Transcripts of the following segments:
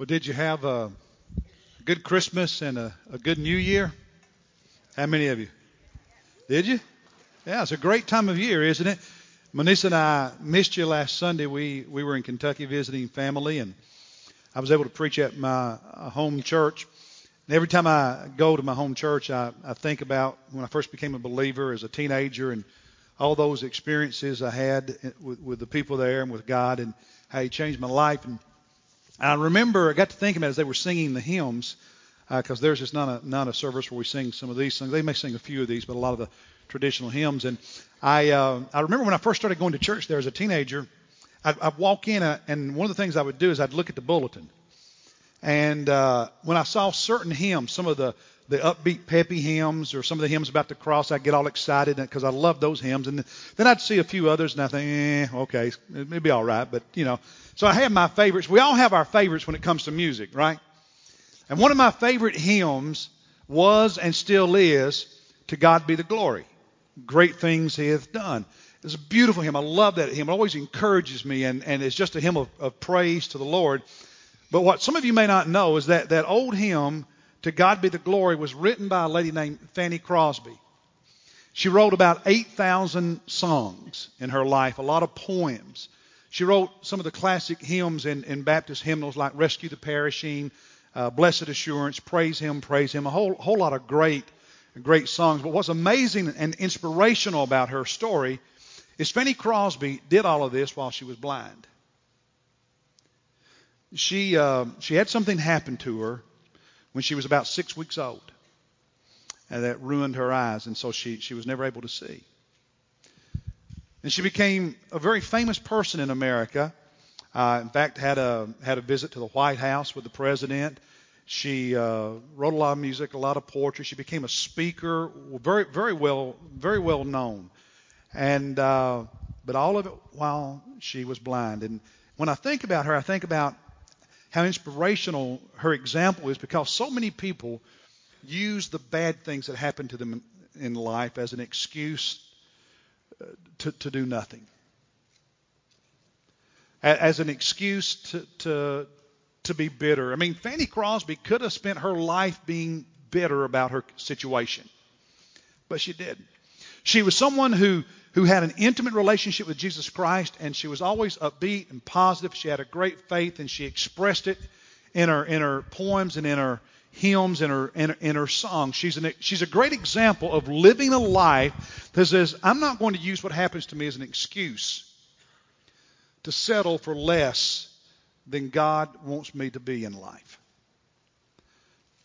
Well, did you have a good Christmas and a, a good New Year? How many of you? Did you? Yeah, it's a great time of year, isn't it? Manisa and I missed you last Sunday. We we were in Kentucky visiting family, and I was able to preach at my uh, home church. And every time I go to my home church, I, I think about when I first became a believer as a teenager and all those experiences I had with, with the people there and with God and how He changed my life. And I remember I got to thinking about it as they were singing the hymns, because uh, there's just not a not a service where we sing some of these songs. They may sing a few of these, but a lot of the traditional hymns. And I uh, I remember when I first started going to church there as a teenager, I'd, I'd walk in uh, and one of the things I would do is I'd look at the bulletin, and uh, when I saw certain hymns, some of the the upbeat, peppy hymns, or some of the hymns about the cross, I'd get all excited because I love those hymns. And then I'd see a few others, and I think, eh, okay, it'll be all right. But you know, so I have my favorites. We all have our favorites when it comes to music, right? And one of my favorite hymns was and still is "To God Be the Glory." Great things He hath done. It's a beautiful hymn. I love that hymn. It always encourages me, and, and it's just a hymn of, of praise to the Lord. But what some of you may not know is that that old hymn, To God Be the Glory, was written by a lady named Fanny Crosby. She wrote about 8,000 songs in her life, a lot of poems. She wrote some of the classic hymns in, in Baptist hymnals like Rescue the Perishing, uh, Blessed Assurance, Praise Him, Praise Him, a whole, whole lot of great, great songs. But what's amazing and inspirational about her story is Fanny Crosby did all of this while she was blind. She, uh, she had something happen to her when she was about six weeks old, and that ruined her eyes, and so she, she was never able to see. And she became a very famous person in America. Uh, in fact, had a had a visit to the White House with the president. She uh, wrote a lot of music, a lot of poetry. She became a speaker, very very well very well known. And uh, but all of it while she was blind. And when I think about her, I think about how inspirational her example is because so many people use the bad things that happen to them in life as an excuse uh, to, to do nothing. As an excuse to, to, to be bitter. I mean, Fanny Crosby could have spent her life being bitter about her situation, but she didn't. She was someone who, who had an intimate relationship with Jesus Christ, and she was always upbeat and positive. She had a great faith, and she expressed it in her, in her poems and in her hymns and her, in, in her songs. She's, an, she's a great example of living a life that says, I'm not going to use what happens to me as an excuse to settle for less than God wants me to be in life.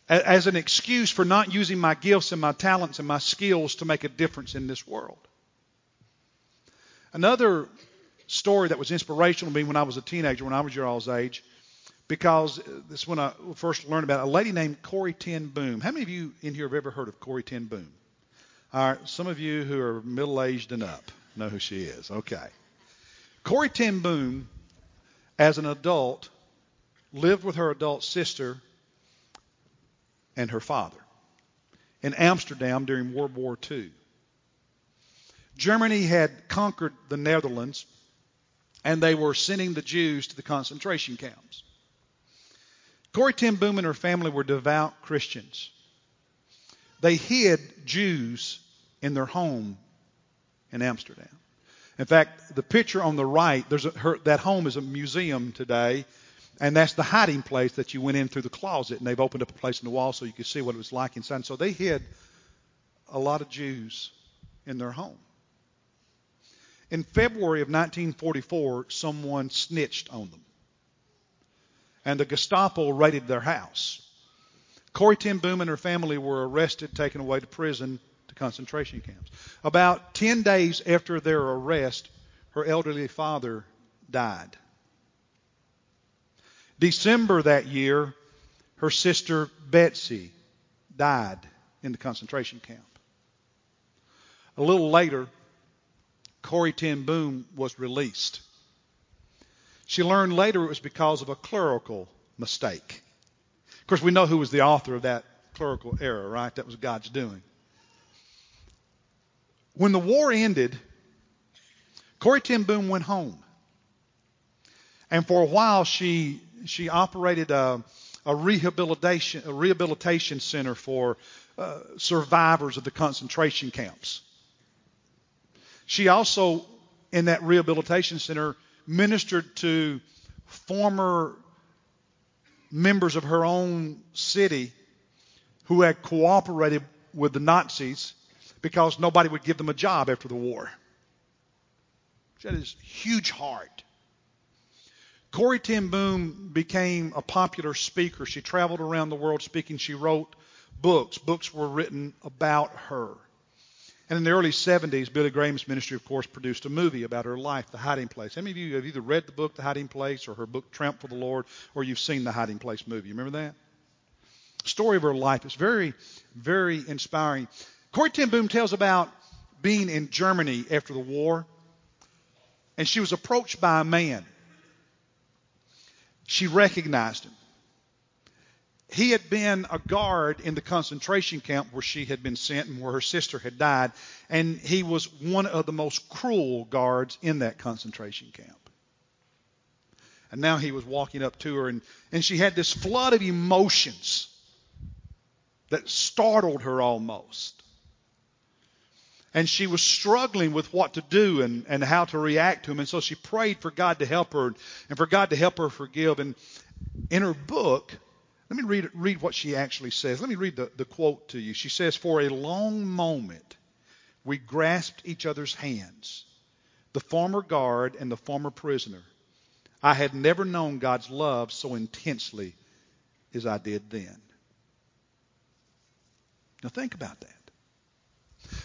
As an excuse for not using my gifts and my talents and my skills to make a difference in this world. Another story that was inspirational to me when I was a teenager, when I was your all's age, because this is when I first learned about it. a lady named Corrie ten Boom. How many of you in here have ever heard of Corrie ten Boom? All right, some of you who are middle aged and up know who she is. Okay. Corrie ten Boom, as an adult, lived with her adult sister and her father in Amsterdam during World War II. Germany had conquered the Netherlands and they were sending the Jews to the concentration camps. Corrie ten Boom and her family were devout Christians. They hid Jews in their home in Amsterdam. In fact, the picture on the right, there's a, her, that home is a museum today, and that's the hiding place that you went in through the closet, and they've opened up a place in the wall so you could see what it was like inside. And so they hid a lot of Jews in their home. In February of 1944, someone snitched on them and the Gestapo raided their house. Corrie ten Boom and her family were arrested, taken away to prison, to concentration camps. About 10 days after their arrest, her elderly father died. December that year, her sister Betsie died in the concentration camp. A little later, Corrie ten Boom was released. She learned later it was because of a clerical mistake. Of course, we know who was the author of that clerical error, right? That was God's doing. When the war ended, Corrie ten Boom went home. And for a while, she she operated a, a rehabilitation a rehabilitation center for uh, survivors of the concentration camps. She also, in that rehabilitation center, ministered to former members of her own city who had cooperated with the Nazis because nobody would give them a job after the war. She had this huge heart. Corrie ten Boom became a popular speaker. She traveled around the world speaking. She wrote books. Books were written about her. And in the early 70s, Billy Graham's ministry, of course, produced a movie about her life, The Hiding Place. How many of you have either read the book, The Hiding Place, or her book, Tramp for the Lord, or you've seen The Hiding Place movie? You remember that? story of her life is very, very inspiring. Corrie ten Boom tells about being in Germany after the war, and she was approached by a man. She recognized him. He had been a guard in the concentration camp where she had been sent and where her sister had died, and he was one of the most cruel guards in that concentration camp. And now he was walking up to her, and, and she had this flood of emotions that startled her almost. And she was struggling with what to do and, and how to react to him. And so she prayed for God to help her and for God to help her forgive. And in her book, let me read, read what she actually says. Let me read the, the quote to you. She says, For a long moment, we grasped each other's hands, the former guard and the former prisoner. I had never known God's love so intensely as I did then. Now think about that.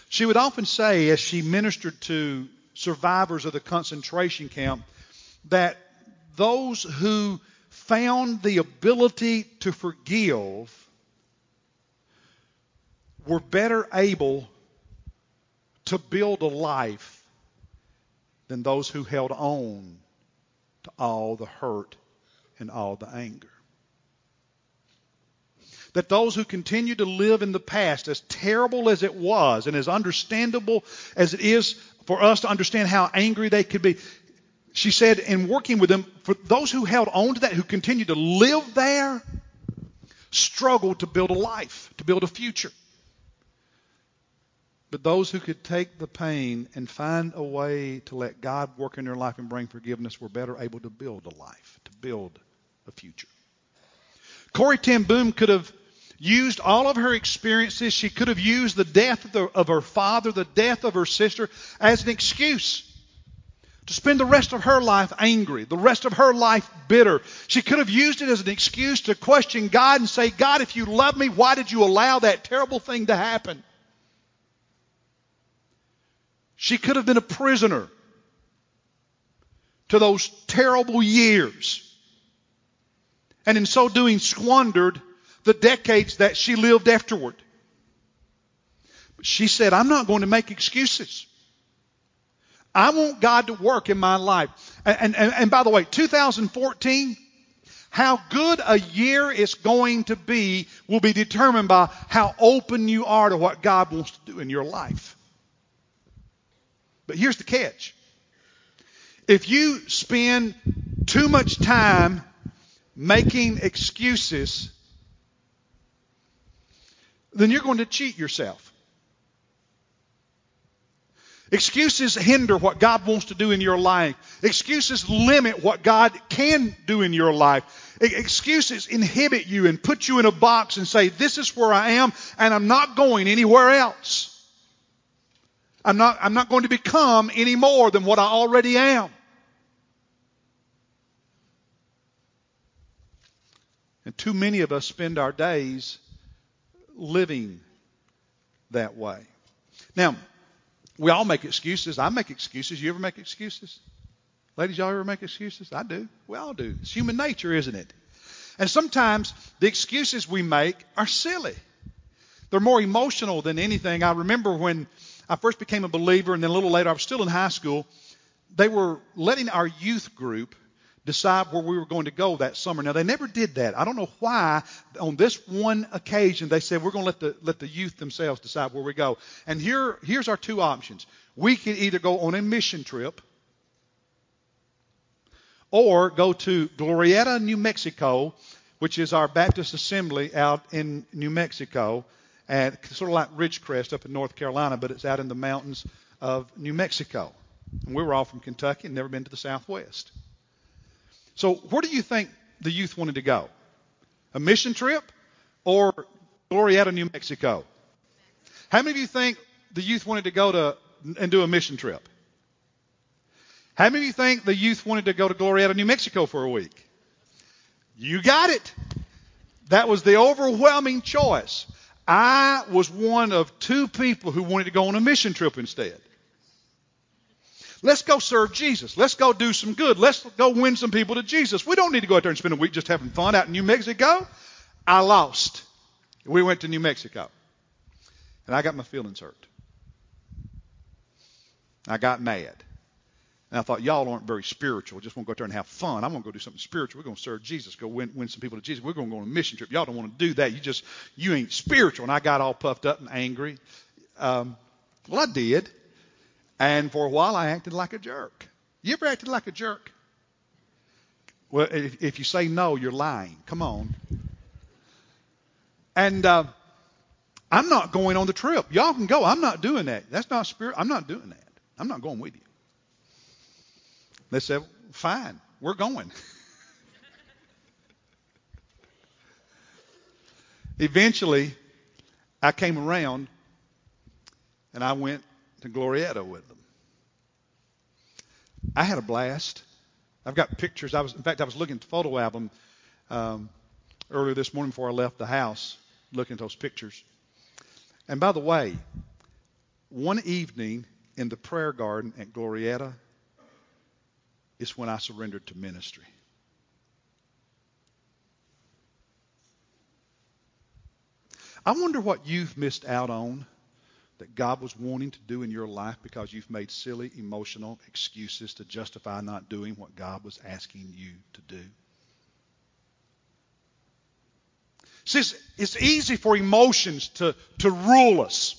She would often say, as she ministered to survivors of the concentration camp, that those who found the ability to forgive were better able to build a life than those who held on to all the hurt and all the anger. That those who continue to live in the past, as terrible as it was and as understandable as it is for us to understand how angry they could be, she said, in working with them, for those who held on to that, who continued to live there, struggled to build a life, to build a future. But those who could take the pain and find a way to let God work in their life and bring forgiveness were better able to build a life, to build a future. Corrie ten Boom could have used all of her experiences. She could have used the death of, the, of, her father, the death of her sister, as an excuse to spend the rest of her life angry, the rest of her life bitter. She could have used it as an excuse to question God and say, God, if you love me, why did you allow that terrible thing to happen? She could have been a prisoner to those terrible years. And in so doing, squandered the decades that she lived afterward. But she said, I'm not going to make excuses. I want God to work in my life. And, and, and by the way, 2014, how good a year it's going to be will be determined by how open you are to what God wants to do in your life. But here's the catch. If you spend too much time making excuses, then you're going to cheat yourself. Excuses hinder what God wants to do in your life. Excuses limit what God can do in your life. Excuses inhibit you and put you in a box and say, this is where I am and I'm not going anywhere else. I'm not, I'm not going to become any more than what I already am. And too many of us spend our days living that way. Now, we all make excuses. I make excuses. You ever make excuses? Ladies, y'all ever make excuses? I do. We all do. It's human nature, isn't it? And sometimes the excuses we make are silly. They're more emotional than anything. I remember when I first became a believer, and then a little later, I was still in high school. They were letting our youth group decide where we were going to go that summer. Now they never did that. I don't know why. On this one occasion, they said we're going to let the let the youth themselves decide where we go. And here here's our two options. We could either go on a mission trip, or go to Glorieta, New Mexico, which is our Baptist assembly out in New Mexico, and sort of like Ridgecrest up in North Carolina, but it's out in the mountains of New Mexico. And we were all from Kentucky and never been to the Southwest. So where do you think the youth wanted to go? A mission trip or Glorieta, New Mexico? How many of you think the youth wanted to go to and do a mission trip? How many of you think the youth wanted to go to Glorieta, New Mexico for a week? You got it. That was the overwhelming choice. I was one of two people who wanted to go on a mission trip instead. Let's go serve Jesus. Let's go do some good. Let's go win some people to Jesus. We don't need to go out there and spend a week just having fun out in New Mexico. I lost. We went to New Mexico. And I got my feelings hurt. I got mad. And I thought, y'all aren't very spiritual. Just want to go out there and have fun. I'm going to go do something spiritual. We're going to serve Jesus. Go win, win some people to Jesus. We're going to go on a mission trip. Y'all don't want to do that. You just, you ain't spiritual. And I got all puffed up and angry. Um, well, I did. And for a while, I acted like a jerk. You ever acted like a jerk? Well, if, if you say no, you're lying. Come on. And uh, I'm not going on the trip. Y'all can go. I'm not doing that. That's not spirit. I'm not doing that. I'm not going with you. They said, fine, we're going. Eventually, I came around and I went to Glorieta with them. I had a blast. I've got pictures. I was, in fact, I was looking at the photo album um, earlier this morning before I left the house, looking at those pictures. And by the way, one evening in the prayer garden at Glorieta is when I surrendered to ministry. I wonder what you've missed out on that God was wanting to do in your life because you've made silly, emotional excuses to justify not doing what God was asking you to do. See, it's easy for emotions to, to rule us.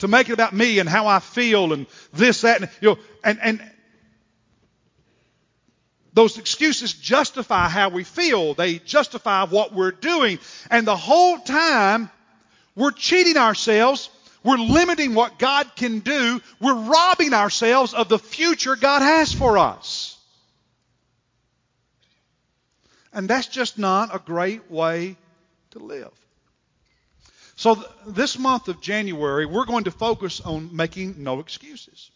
To make it about me and how I feel and this, that, and, you know, and, and those excuses justify how we feel. They justify what we're doing. And the whole time, we're cheating ourselves. We're limiting what God can do. We're robbing ourselves of the future God has for us. And that's just not a great way to live. So, th- this month of January, we're going to focus on making no excuses.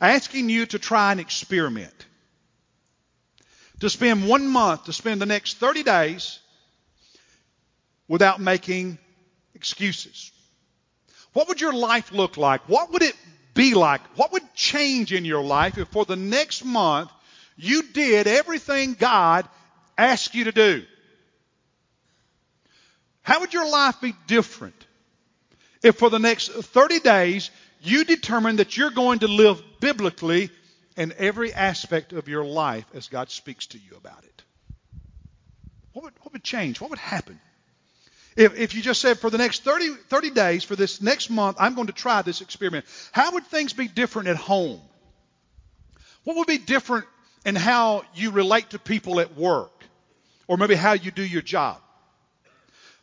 Asking you to try an experiment. To spend one month, to spend the next 30 days without making excuses. What would your life look like? What would it be like? What would change in your life if for the next month you did everything God asked you to do? How would your life be different if for the next 30 days you determined that you're going to live biblically in every aspect of your life as God speaks to you about it? What would, what would change? What would happen? If, if you just said for the next 30, 30 days, for this next month, I'm going to try this experiment, how would things be different at home? What would be different in how you relate to people at work? Or maybe how you do your job?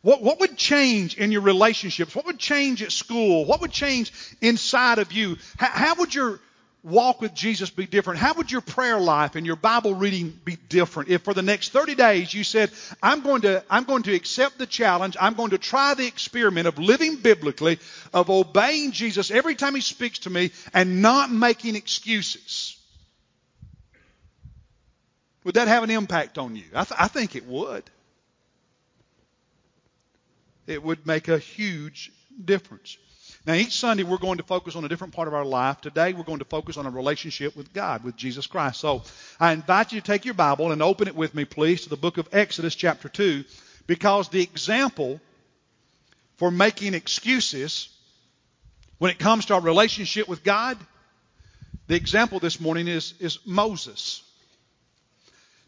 What, what would change in your relationships? What would change at school? What would change inside of you? How, how would your walk with Jesus be different? How would your prayer life and your Bible reading be different if for the next 30 days you said, I'm going to, I'm going to accept the challenge, I'm going to try the experiment of living biblically, of obeying Jesus every time he speaks to me and not making excuses? Would that have an impact on you? I, th- I think it would. It would make a huge difference. Now, each Sunday we're going to focus on a different part of our life. Today we're going to focus on a relationship with God, with Jesus Christ. So I invite you to take your Bible and open it with me, please, to the book of Exodus, chapter 2, because the example for making excuses when it comes to our relationship with God, the example this morning is, is Moses.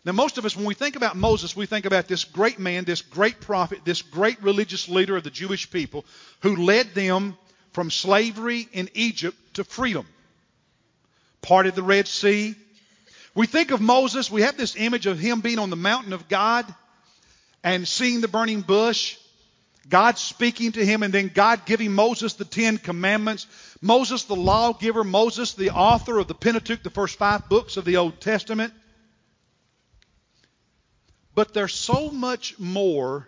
Now, most of us, when we think about Moses, we think about this great man, this great prophet, this great religious leader of the Jewish people who led them from slavery in Egypt to freedom. parted the Red Sea. We think of Moses, we have this image of him being on the mountain of God and seeing the burning bush. God speaking to him and then God giving Moses the Ten Commandments. Moses, the lawgiver, Moses, the author of the Pentateuch, the first five books of the Old Testament. But there's so much more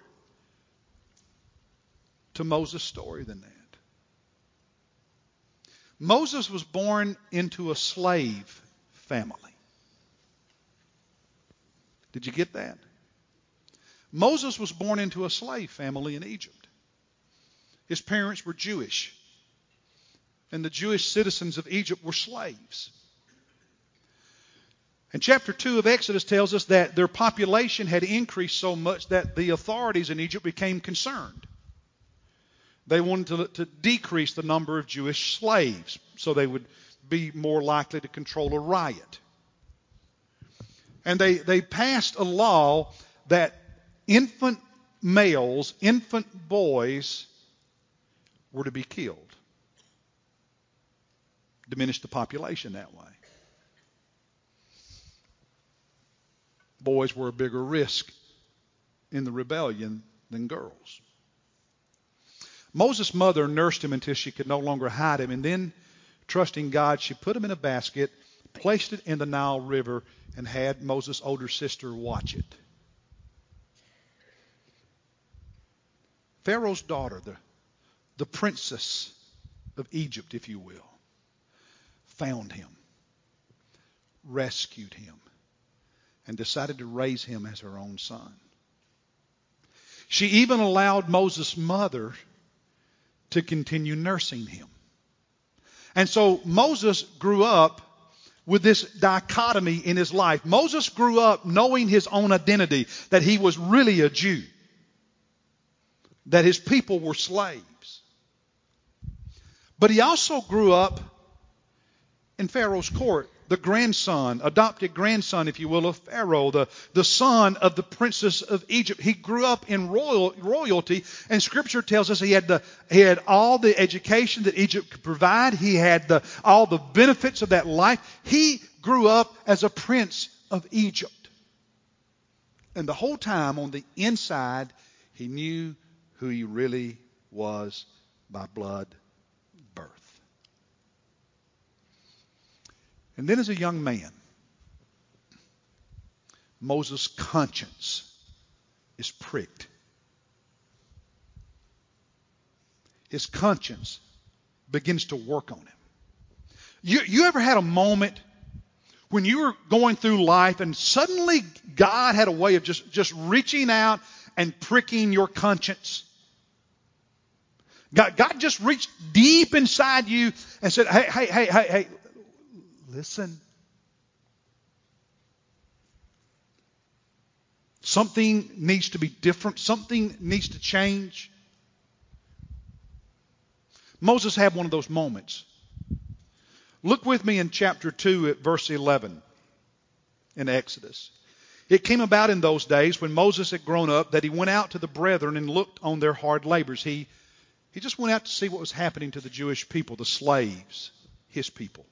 to Moses' story than that. Moses was born into a slave family. Did you get that? Moses was born into a slave family in Egypt. His parents were Jewish, and the Jewish citizens of Egypt were slaves. And chapter 2 of Exodus tells us that their population had increased so much that the authorities in Egypt became concerned. They wanted to, to decrease the number of Jewish slaves so they would be more likely to control a riot. And they, they passed a law that infant males, infant boys, were to be killed. Diminish the population that way. Boys were a bigger risk in the rebellion than girls. Moses' mother nursed him until she could no longer hide him, and then, trusting God, she put him in a basket, placed it in the Nile River, and had Moses' older sister watch it. Pharaoh's daughter, the, the princess of Egypt, if you will, found him, rescued him, and decided to raise him as her own son. She even allowed Moses' mother to continue nursing him. And so Moses grew up with this dichotomy in his life. Moses grew up knowing his own identity, that he was really a Jew that his people were slaves. But he also grew up in Pharaoh's court, the grandson, adopted grandson, if you will, of Pharaoh, the, the son of the princess of Egypt. He grew up in royal, royalty, and Scripture tells us he had, the, he had all the education that Egypt could provide. He had the, all the benefits of that life. He grew up as a prince of Egypt. And the whole time on the inside, he knew who he really was by blood And then as a young man, Moses' conscience is pricked. His conscience begins to work on him. You, you ever had a moment when you were going through life and suddenly God had a way of just, just reaching out and pricking your conscience? God, God just reached deep inside you and said, hey, hey, hey, hey, hey, listen. Something needs to be different. Something needs to change. Moses had one of those moments. Look with me in chapter 2 at verse 11 in Exodus. It came about in those days when Moses had grown up that he went out to the brethren and looked on their hard labors. He he just went out to see what was happening to the Jewish people, the slaves, his people.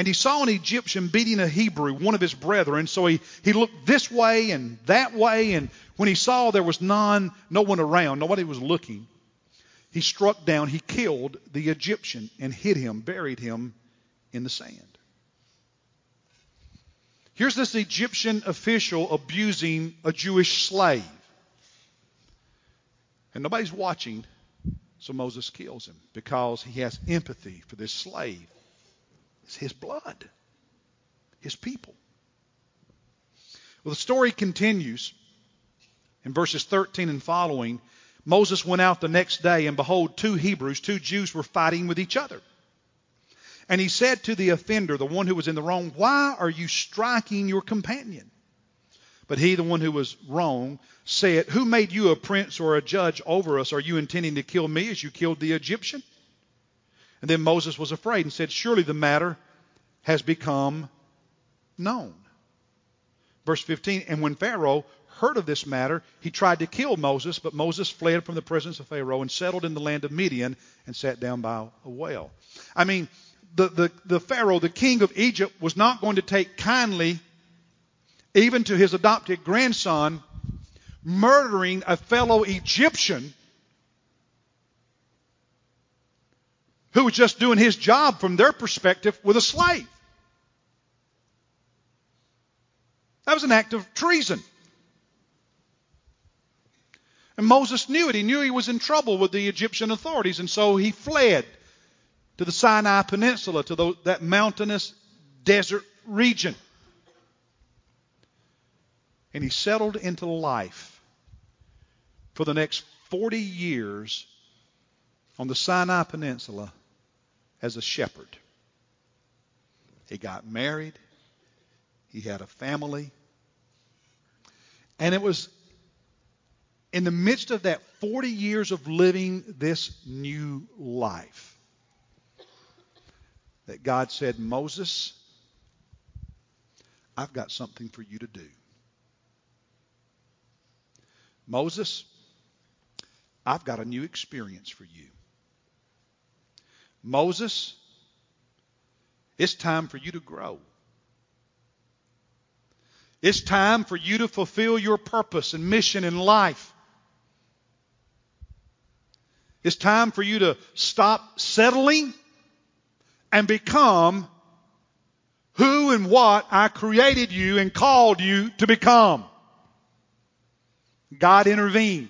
And he saw an Egyptian beating a Hebrew, one of his brethren. So he, he looked this way and that way. And when he saw there was none, no one around, nobody was looking, he struck down, he killed the Egyptian and hid him, buried him in the sand. Here's this Egyptian official abusing a Jewish slave. And nobody's watching, so Moses kills him because he has empathy for this slave. It's his blood, his people. Well, the story continues in verses 13 and following. Moses went out the next day, and behold, two Hebrews, two Jews, were fighting with each other. And he said to the offender, the one who was in the wrong, Why are you striking your companion? But he, the one who was wrong, said, Who made you a prince or a judge over us? Are you intending to kill me as you killed the Egyptian? And then Moses was afraid and said, Surely the matter has become known. Verse 15, and when Pharaoh heard of this matter, he tried to kill Moses, but Moses fled from the presence of Pharaoh and settled in the land of Midian and sat down by a well. I mean, the, the, the Pharaoh, the king of Egypt, was not going to take kindly even to his adopted grandson murdering a fellow Egyptian who was just doing his job from their perspective with a slave. That was an act of treason. And Moses knew it. He knew he was in trouble with the Egyptian authorities, and so he fled to the Sinai Peninsula, to the, that mountainous desert region. And he settled into life for the next 40 years on the Sinai Peninsula as a shepherd. He got married. He had a family. And it was in the midst of that 40 years of living this new life that God said, Moses, I've got something for you to do. Moses, I've got a new experience for you. Moses, it's time for you to grow. It's time for you to fulfill your purpose and mission in life. It's time for you to stop settling and become who and what I created you and called you to become. God intervened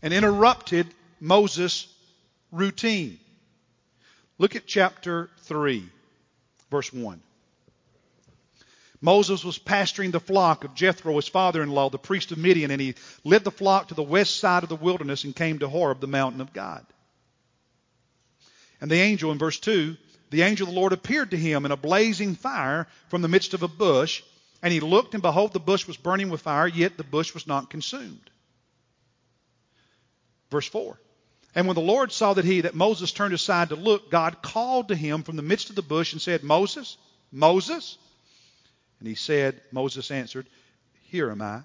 and interrupted Moses' routine. Look at chapter 3, verse 1. Moses was pasturing the flock of Jethro, his father in law, the priest of Midian, and he led the flock to the west side of the wilderness and came to Horeb, the mountain of God. And the angel, in verse 2, the angel of the Lord appeared to him in a blazing fire from the midst of a bush. And he looked, and behold, the bush was burning with fire, yet the bush was not consumed. Verse 4. And when the Lord saw that he, that Moses turned aside to look, God called to him from the midst of the bush and said, Moses, Moses. And he said, Moses answered, Here am I.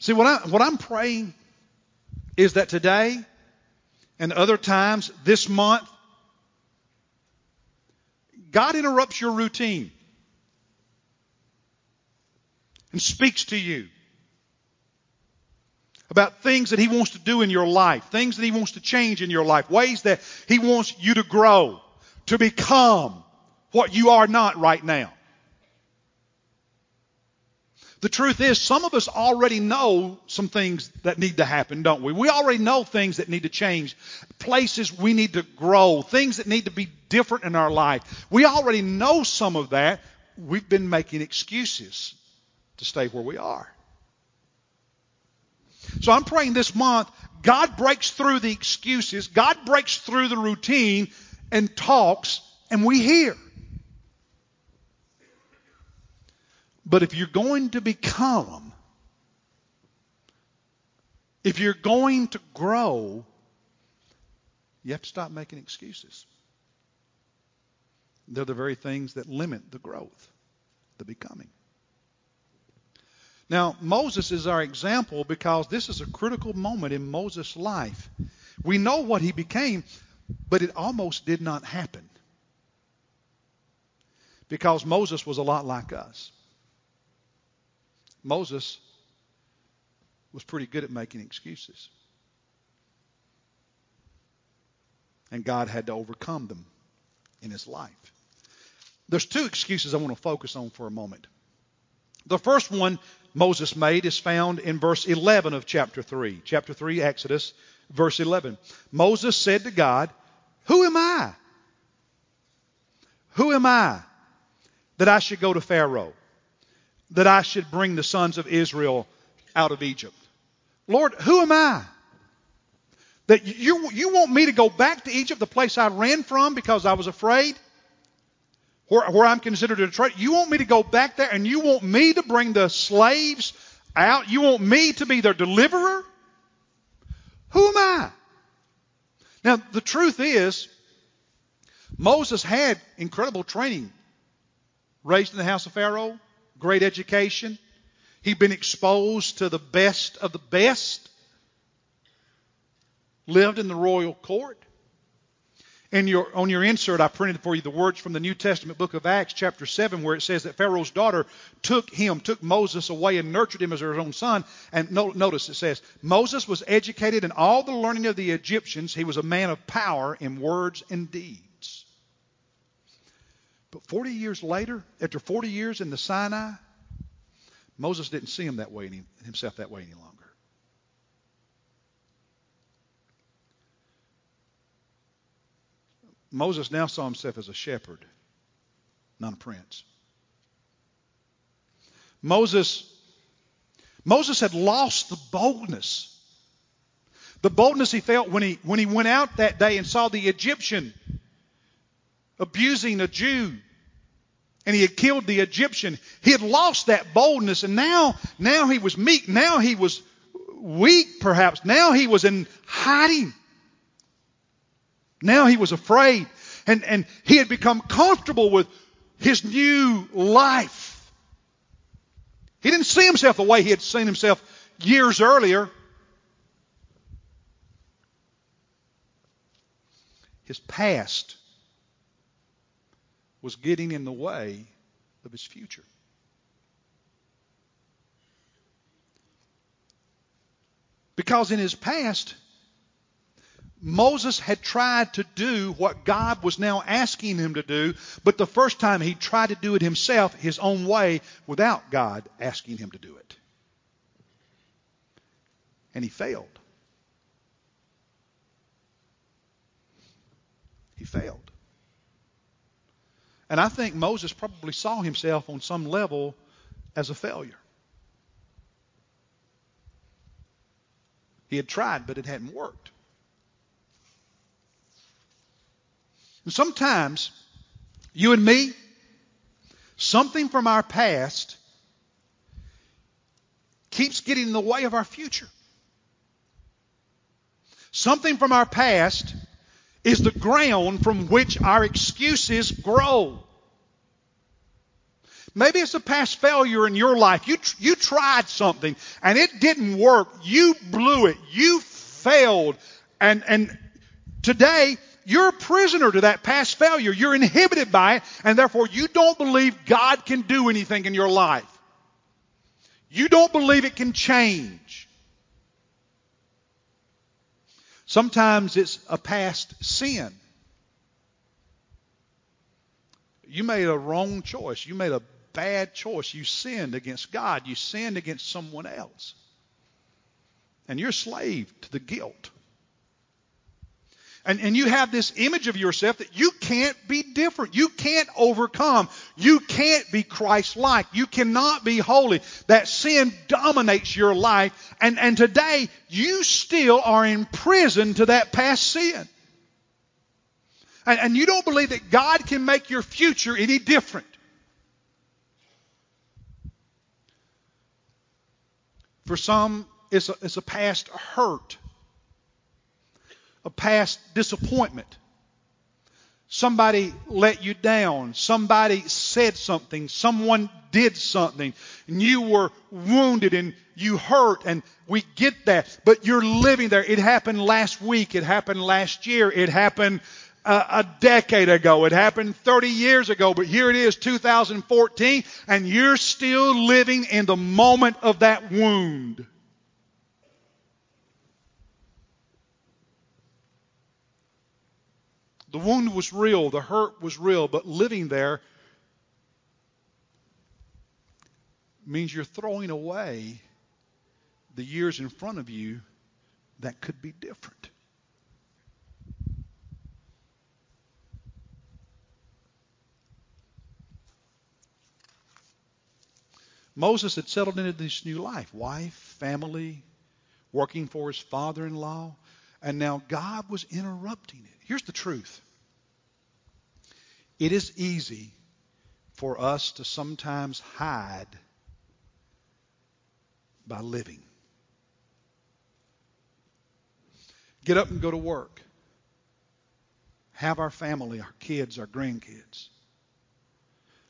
See, what, I, what I'm praying is that today and other times this month, God interrupts your routine and speaks to you about things that He wants to do in your life, things that He wants to change in your life, ways that He wants you to grow to become what you are not right now. The truth is, some of us already know some things that need to happen, don't we? We already know things that need to change, places we need to grow, things that need to be different in our life. We already know some of that. We've been making excuses to stay where we are. So I'm praying this month, God breaks through the excuses, God breaks through the routine, and talks, and we hear. But if you're going to become, if you're going to grow, you have to stop making excuses. They're the very things that limit the growth, the becoming. Now, Moses is our example because this is a critical moment in Moses' life. We know what he became, but it almost did not happen. Because Moses was a lot like us. Moses was pretty good at making excuses. And God had to overcome them in his life. There's two excuses I want to focus on for a moment. The first one Moses made is found in verse 11 of chapter 3. Chapter 3, Exodus, verse 11. Moses said to God, who am I? Who am I that I should go to Pharaoh? That I should bring the sons of Israel out of Egypt? Lord, who am I? That you, you want me to go back to Egypt, the place I ran from because I was afraid? Where, where I'm considered a traitor. You want me to go back there and you want me to bring the slaves out? You want me to be their deliverer? Who am I? Now, the truth is, Moses had incredible training. Raised in the house of Pharaoh, great education. He'd been exposed to the best of the best. lived in the royal court. In your, on your insert, I printed for you the words from the New Testament book of Acts, chapter 7, where it says that Pharaoh's daughter took him, took Moses away and nurtured him as her own son. And no, notice it says, Moses was educated in all the learning of the Egyptians. He was a man of power in words and deeds. But 40 years later, after 40 years in the Sinai, Moses didn't see him that way any, himself that way any longer. Moses now saw himself as a shepherd, not a prince. Moses, Moses had lost the boldness. The boldness he felt when he, when he went out that day and saw the Egyptian abusing a Jew and he had killed the Egyptian. He had lost that boldness and now, now he was meek. Now he was weak perhaps. Now he was in hiding. Now he was afraid. And, and he had become comfortable with his new life. He didn't see himself the way he had seen himself years earlier. His past was getting in the way of his future. Because in his past, Moses had tried to do what God was now asking him to do, but the first time he tried to do it himself, his own way, without God asking him to do it. And he failed. He failed. And I think Moses probably saw himself on some level as a failure. He had tried, but it hadn't worked. And sometimes, you and me, something from our past keeps getting in the way of our future. Something from our past is the ground from which our excuses grow. Maybe it's a past failure in your life. You, you tried something and it didn't work. You blew it. You failed. And, and today you're a prisoner to that past failure. You're inhibited by it, and therefore you don't believe God can do anything in your life. You don't believe it can change. Sometimes it's a past sin. You made a wrong choice. You made a bad choice. You sinned against God. You sinned against someone else. And you're slave to the guilt. And, and you have this image of yourself that you can't be different. You can't overcome. You can't be Christ-like. You cannot be holy. That sin dominates your life. And, and today, you still are in prison to that past sin. And, and you don't believe that God can make your future any different. For some, it's a, it's a past hurt a past disappointment. Somebody let you down. Somebody said something. Someone did something. And you were wounded and you hurt and we get that. But you're living there. It happened last week. It happened last year. It happened a, a decade ago. It happened 30 years ago. But here it is, 2014, and you're still living in the moment of that wound. The wound was real, the hurt was real, but living there means you're throwing away the years in front of you that could be different. Moses had settled into this new life wife, family, working for his father in law, and now God was interrupting it. Here's the truth it is easy for us to sometimes hide by living. Get up and go to work. Have our family, our kids, our grandkids,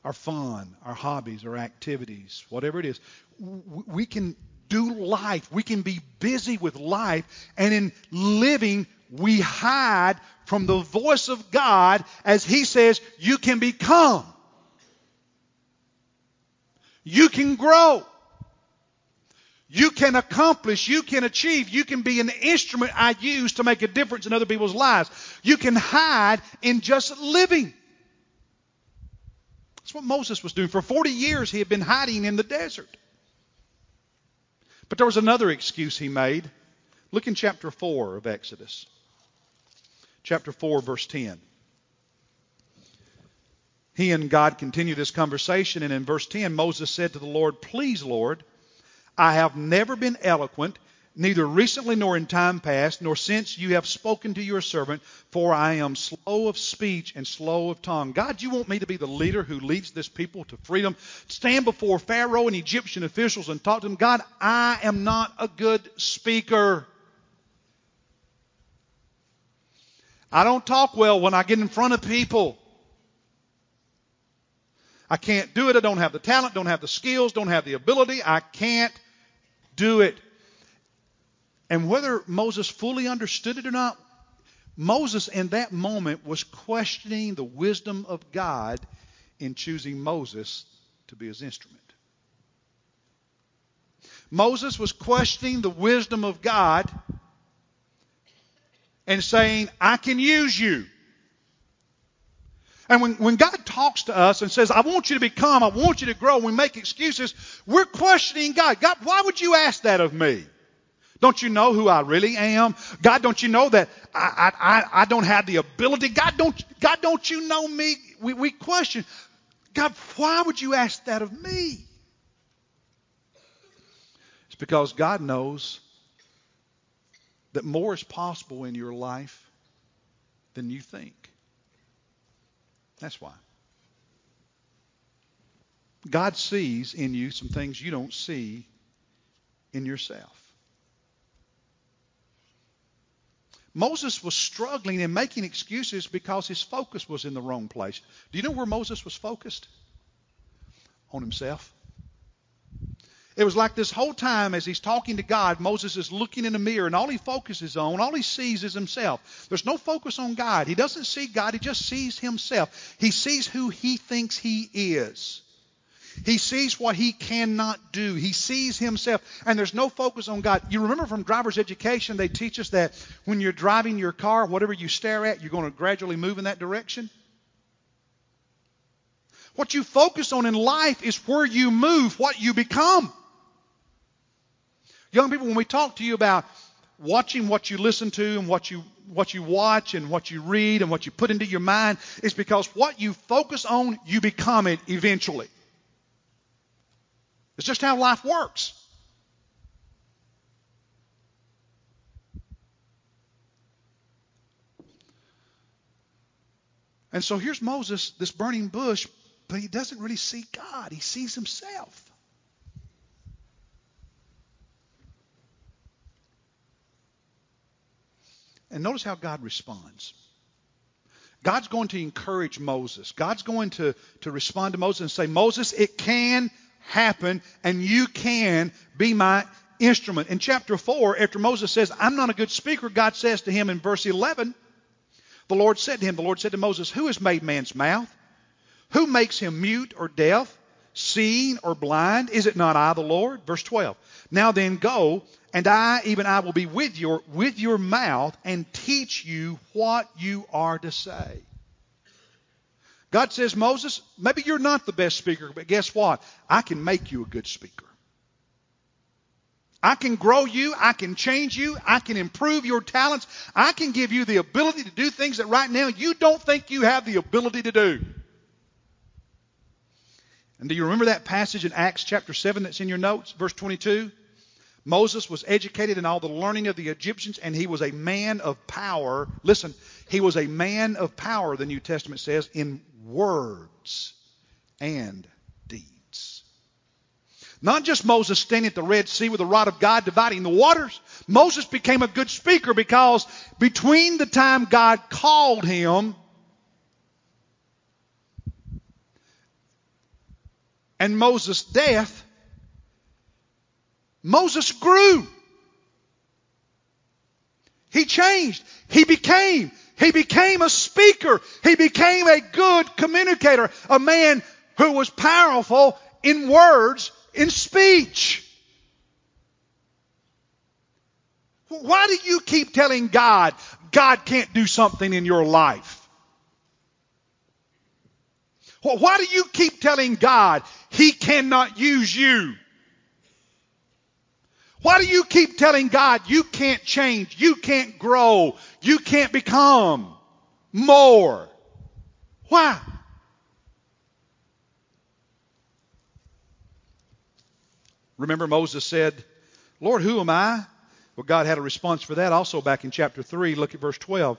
our fun, our hobbies, our activities, whatever it is. We can do life. We can be busy with life. And in living, we hide from the voice of God as He says, you can become. You can grow. You can accomplish, you can achieve, you can be an instrument I use to make a difference in other people's lives. You can hide in just living. That's what Moses was doing. For 40 years, he had been hiding in the desert. But there was another excuse he made. Look in chapter 4 of Exodus. Chapter 4, verse 10. He and God continued this conversation, and in verse 10, Moses said to the Lord, Please, Lord, I have never been eloquent, neither recently nor in time past, nor since you have spoken to your servant, for I am slow of speech and slow of tongue. God, you want me to be the leader who leads this people to freedom? Stand before Pharaoh and Egyptian officials and talk to them. God, I am not a good speaker. I don't talk well when I get in front of people. I can't do it. I don't have the talent, don't have the skills, don't have the ability. I can't do it. And whether Moses fully understood it or not, Moses in that moment was questioning the wisdom of God in choosing Moses to be his instrument. Moses was questioning the wisdom of God and saying, I can use you. And when, when God talks to us and says, I want you to become, I want you to grow, we make excuses, we're questioning God. God, why would you ask that of me? Don't you know who I really am? God, don't you know that I, I, I don't have the ability? God, don't, God, don't you know me? We, we question, God, why would you ask that of me? It's because God knows that more is possible in your life than you think. That's why. God sees in you some things you don't see in yourself. Moses was struggling and making excuses because his focus was in the wrong place. Do you know where Moses was focused? On himself. It was like this whole time as he's talking to God, Moses is looking in a mirror and all he focuses on, all he sees is himself. There's no focus on God. He doesn't see God, he just sees himself. He sees who he thinks he is. He sees what he cannot do. He sees himself, and there's no focus on God. You remember from driver's education, they teach us that when you're driving your car, whatever you stare at, you're going to gradually move in that direction. What you focus on in life is where you move, what you become. Young people, when we talk to you about watching what you listen to and what you what you watch and what you read and what you put into your mind is because what you focus on, you become it eventually. It's just how life works. And so here's Moses, this burning bush, but he doesn't really see God. He sees himself. And notice how God responds. God's going to encourage Moses. God's going to, to respond to Moses and say, Moses, it can happen and you can be my instrument. In chapter 4, after Moses says, I'm not a good speaker, God says to him in verse 11, the Lord said to him, the Lord said to Moses, Who has made man's mouth? Who makes him mute or deaf, seeing or blind? Is it not I, the Lord? Verse 12. Now then go and I, even I, will be with your, with your mouth and teach you what you are to say. God says, Moses, maybe you're not the best speaker, but guess what? I can make you a good speaker. I can grow you. I can change you. I can improve your talents. I can give you the ability to do things that right now you don't think you have the ability to do. And do you remember that passage in Acts chapter 7 that's in your notes, verse 22? Moses was educated in all the learning of the Egyptians, and he was a man of power. Listen, he was a man of power, the New Testament says, in words and deeds. Not just Moses standing at the Red Sea with the rod of God dividing the waters. Moses became a good speaker because between the time God called him and Moses' death, Moses grew. He changed. He became. He became a speaker. He became a good communicator, a man who was powerful in words, in speech. Why do you keep telling God, God can't do something in your life? Why do you keep telling God He cannot use you? Why do you keep telling God you can't change, you can't grow, you can't become more? Why? Remember, Moses said, Lord, who am I? Well, God had a response for that also back in chapter 3. Look at verse 12.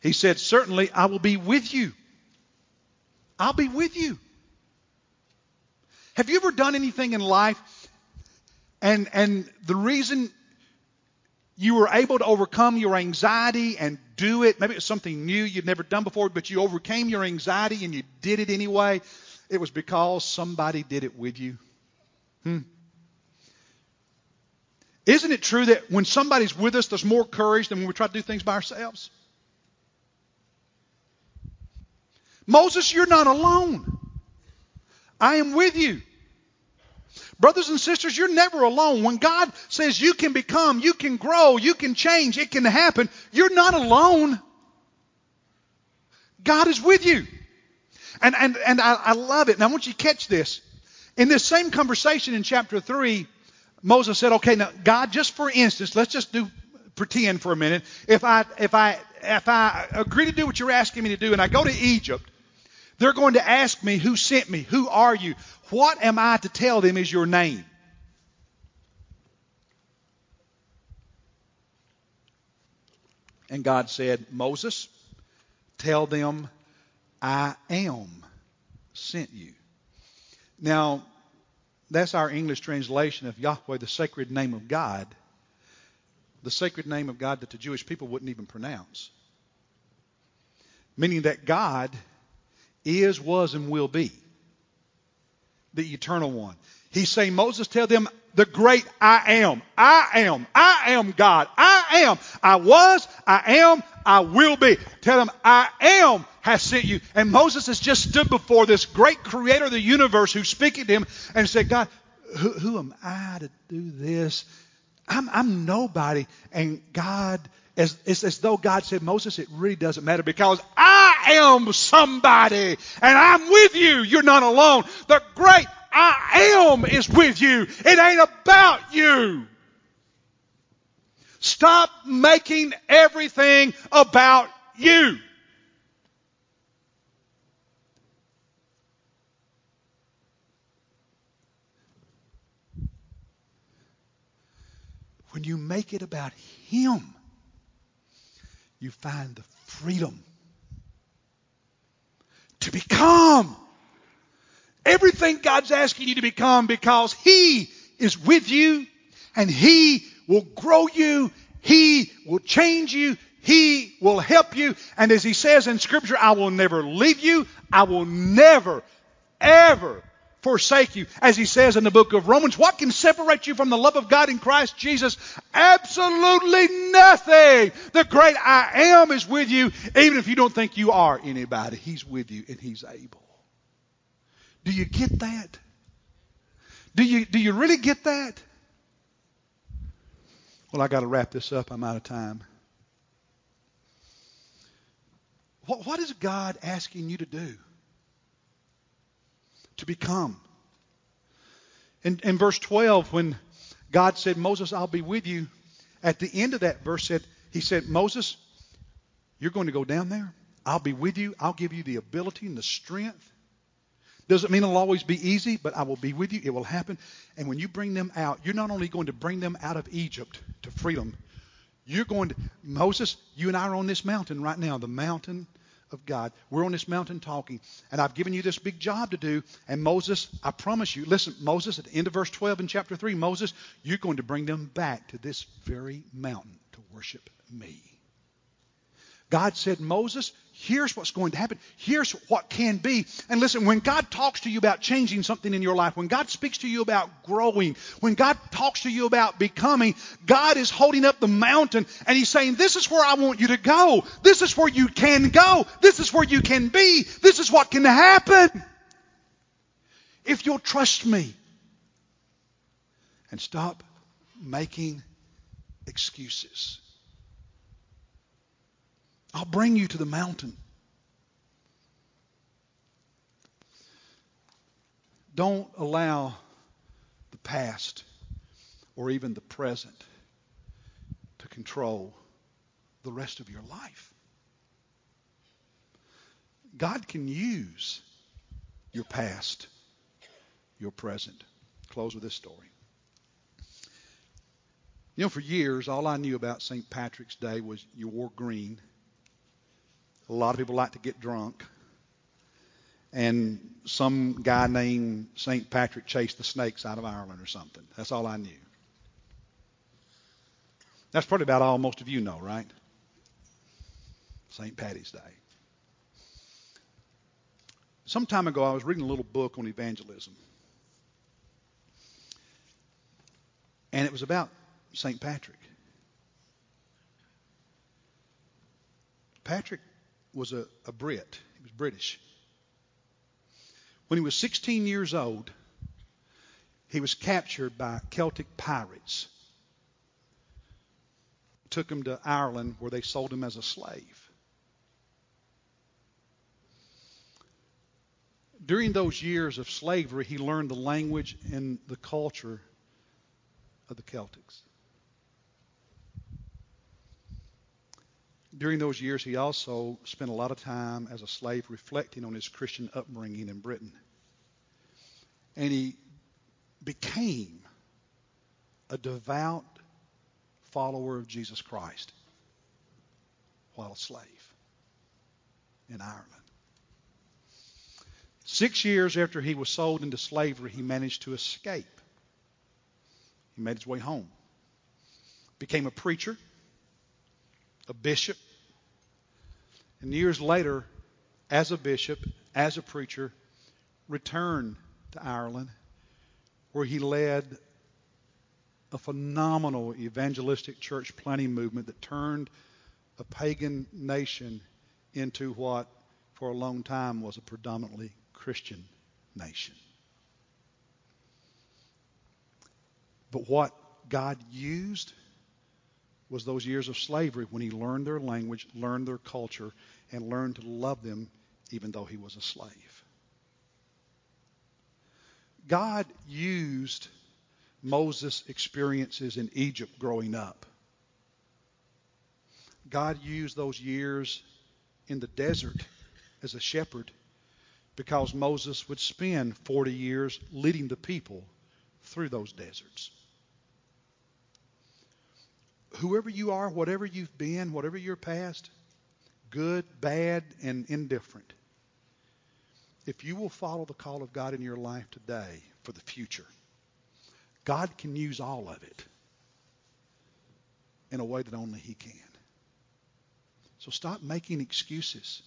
He said, Certainly I will be with you. I'll be with you. Have you ever done anything in life and, and the reason you were able to overcome your anxiety and do it, maybe it was something new you'd never done before, but you overcame your anxiety and you did it anyway, it was because somebody did it with you. Hmm. Isn't it true that when somebody's with us, there's more courage than when we try to do things by ourselves? Moses, you're not alone. I am with you. Brothers and sisters, you're never alone. When God says you can become, you can grow, you can change, it can happen, you're not alone. God is with you. And, and, and I, I love it. And I want you to catch this. In this same conversation in chapter 3, Moses said, okay, now, God, just for instance, let's just do pretend for a minute. If I, if I, if I agree to do what you're asking me to do and I go to Egypt, they're going to ask me, Who sent me? Who are you? What am I to tell them is your name? And God said, Moses, tell them, I am sent you. Now, that's our English translation of Yahweh, the sacred name of God. The sacred name of God that the Jewish people wouldn't even pronounce. Meaning that God is, was, and will be. The eternal one. He's saying, Moses, tell them the great I am. I am. I am God. I am. I was. I am. I will be. Tell them, I am has sent you. And Moses has just stood before this great creator of the universe who's speaking to him and said, God, who, who am I to do this? I'm, I'm nobody. And God, as, it's as though God said, Moses, it really doesn't matter because I am somebody and I'm with you. You're not alone. The great I am is with you. It ain't about you. Stop making everything about you. When you make it about Him, you find the freedom to become everything God's asking you to become because He is with you and He will grow you. He will change you. He will help you. And as He says in Scripture, I will never leave you. I will never, ever forsake you. As he says in the book of Romans, what can separate you from the love of God in Christ Jesus? Absolutely nothing. The great I am is with you, even if you don't think you are anybody. He's with you and he's able. Do you get that? Do you, do you really get that? Well, I got to wrap this up. I'm out of time. What, what is God asking you to do? To become. In, in verse 12, when God said, Moses, I'll be with you, at the end of that verse said, He said, Moses, you're going to go down there. I'll be with you. I'll give you the ability and the strength doesn't mean it'll always be easy, but I will be with you. It will happen. And when you bring them out, you're not only going to bring them out of Egypt to freedom, you're going to, Moses, you and I are on this mountain right now, the mountain of God. We're on this mountain talking, and I've given you this big job to do. And Moses, I promise you, listen, Moses, at the end of verse 12 in chapter 3, Moses, you're going to bring them back to this very mountain to worship me. God said, Moses, Here's what's going to happen. Here's what can be. And listen, when God talks to you about changing something in your life, when God speaks to you about growing, when God talks to you about becoming, God is holding up the mountain and He's saying, This is where I want you to go. This is where you can go. This is where you can be. This is what can happen. If you'll trust me and stop making excuses. I'll bring you to the mountain. Don't allow the past or even the present to control the rest of your life. God can use your past, your present. Close with this story. You know, for years, all I knew about St. Patrick's Day was you wore green a lot of people like to get drunk. And some guy named St. Patrick chased the snakes out of Ireland or something. That's all I knew. That's probably about all most of you know, right? St. Patty's Day. Some time ago, I was reading a little book on evangelism. And it was about St. Patrick. Patrick was a, a Brit. He was British. When he was 16 years old, he was captured by Celtic pirates. Took him to Ireland where they sold him as a slave. During those years of slavery, he learned the language and the culture of the Celtics. During those years, he also spent a lot of time as a slave reflecting on his Christian upbringing in Britain. And he became a devout follower of Jesus Christ while a slave in Ireland. Six years after he was sold into slavery, he managed to escape. He made his way home, became a preacher a bishop. And years later, as a bishop, as a preacher, returned to Ireland where he led a phenomenal evangelistic church planting movement that turned a pagan nation into what for a long time was a predominantly Christian nation. But what God used was those years of slavery when he learned their language, learned their culture, and learned to love them even though he was a slave. God used Moses' experiences in Egypt growing up. God used those years in the desert as a shepherd because Moses would spend 40 years leading the people through those deserts whoever you are, whatever you've been, whatever your past, good, bad, and indifferent, if you will follow the call of God in your life today for the future, God can use all of it in a way that only He can. So stop making excuses.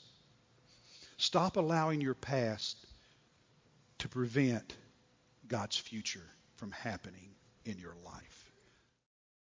Stop allowing your past to prevent God's future from happening in your life.